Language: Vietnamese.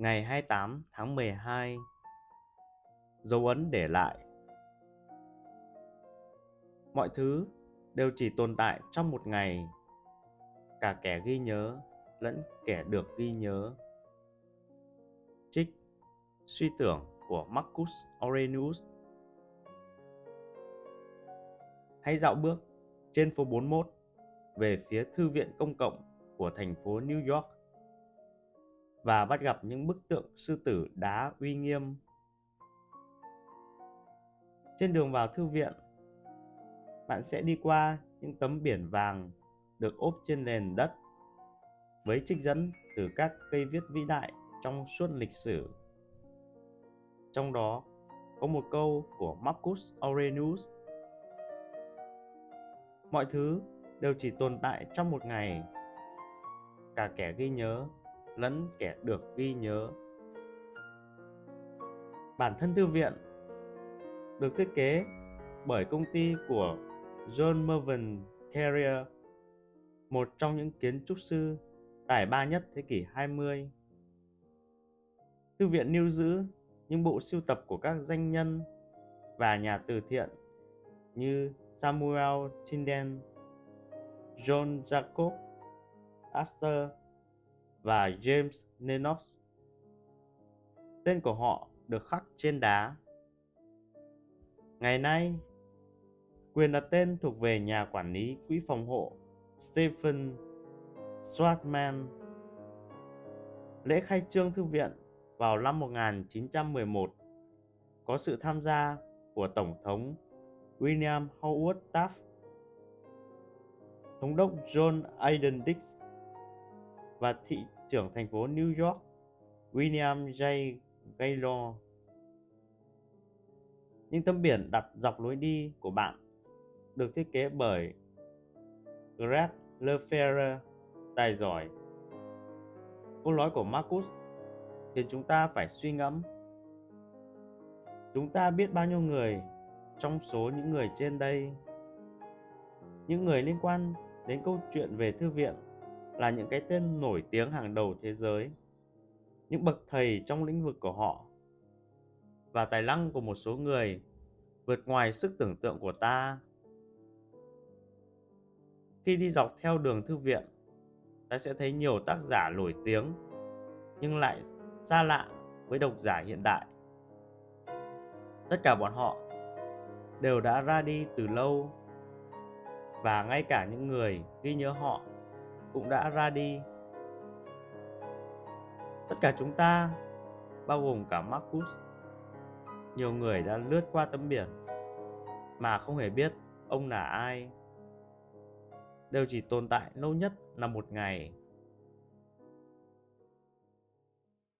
Ngày 28 tháng 12 Dấu ấn để lại. Mọi thứ đều chỉ tồn tại trong một ngày. Cả kẻ ghi nhớ lẫn kẻ được ghi nhớ. Trích Suy tưởng của Marcus Aurelius. Hãy dạo bước trên phố 41 về phía Thư viện Công cộng của thành phố New York và bắt gặp những bức tượng sư tử đá uy nghiêm. Trên đường vào thư viện, bạn sẽ đi qua những tấm biển vàng được ốp trên nền đất với trích dẫn từ các cây viết vĩ đại trong suốt lịch sử. Trong đó có một câu của Marcus Aurelius. Mọi thứ đều chỉ tồn tại trong một ngày. Cả kẻ ghi nhớ lẫn kẻ được ghi nhớ. Bản thân thư viện được thiết kế bởi công ty của John Mervyn Carrier, một trong những kiến trúc sư tài ba nhất thế kỷ 20. Thư viện lưu giữ những bộ sưu tập của các danh nhân và nhà từ thiện như Samuel Tyndall, John Jacob Astor và James Lennox. Tên của họ được khắc trên đá. Ngày nay, quyền đặt tên thuộc về nhà quản lý quỹ phòng hộ Stephen Schwartzman. Lễ khai trương thư viện vào năm 1911 có sự tham gia của Tổng thống William Howard Taft, Thống đốc John Aiden Dix và thị trưởng thành phố New York William J. Gaylord. Những tấm biển đặt dọc lối đi của bạn được thiết kế bởi Greg Lefebvre, tài giỏi. Câu nói của Marcus khiến chúng ta phải suy ngẫm. Chúng ta biết bao nhiêu người trong số những người trên đây, những người liên quan đến câu chuyện về thư viện là những cái tên nổi tiếng hàng đầu thế giới, những bậc thầy trong lĩnh vực của họ. Và tài năng của một số người vượt ngoài sức tưởng tượng của ta. Khi đi dọc theo đường thư viện, ta sẽ thấy nhiều tác giả nổi tiếng nhưng lại xa lạ với độc giả hiện đại. Tất cả bọn họ đều đã ra đi từ lâu và ngay cả những người ghi nhớ họ cũng đã ra đi. Tất cả chúng ta, bao gồm cả Marcus, nhiều người đã lướt qua tấm biển mà không hề biết ông là ai. Đều chỉ tồn tại lâu nhất là một ngày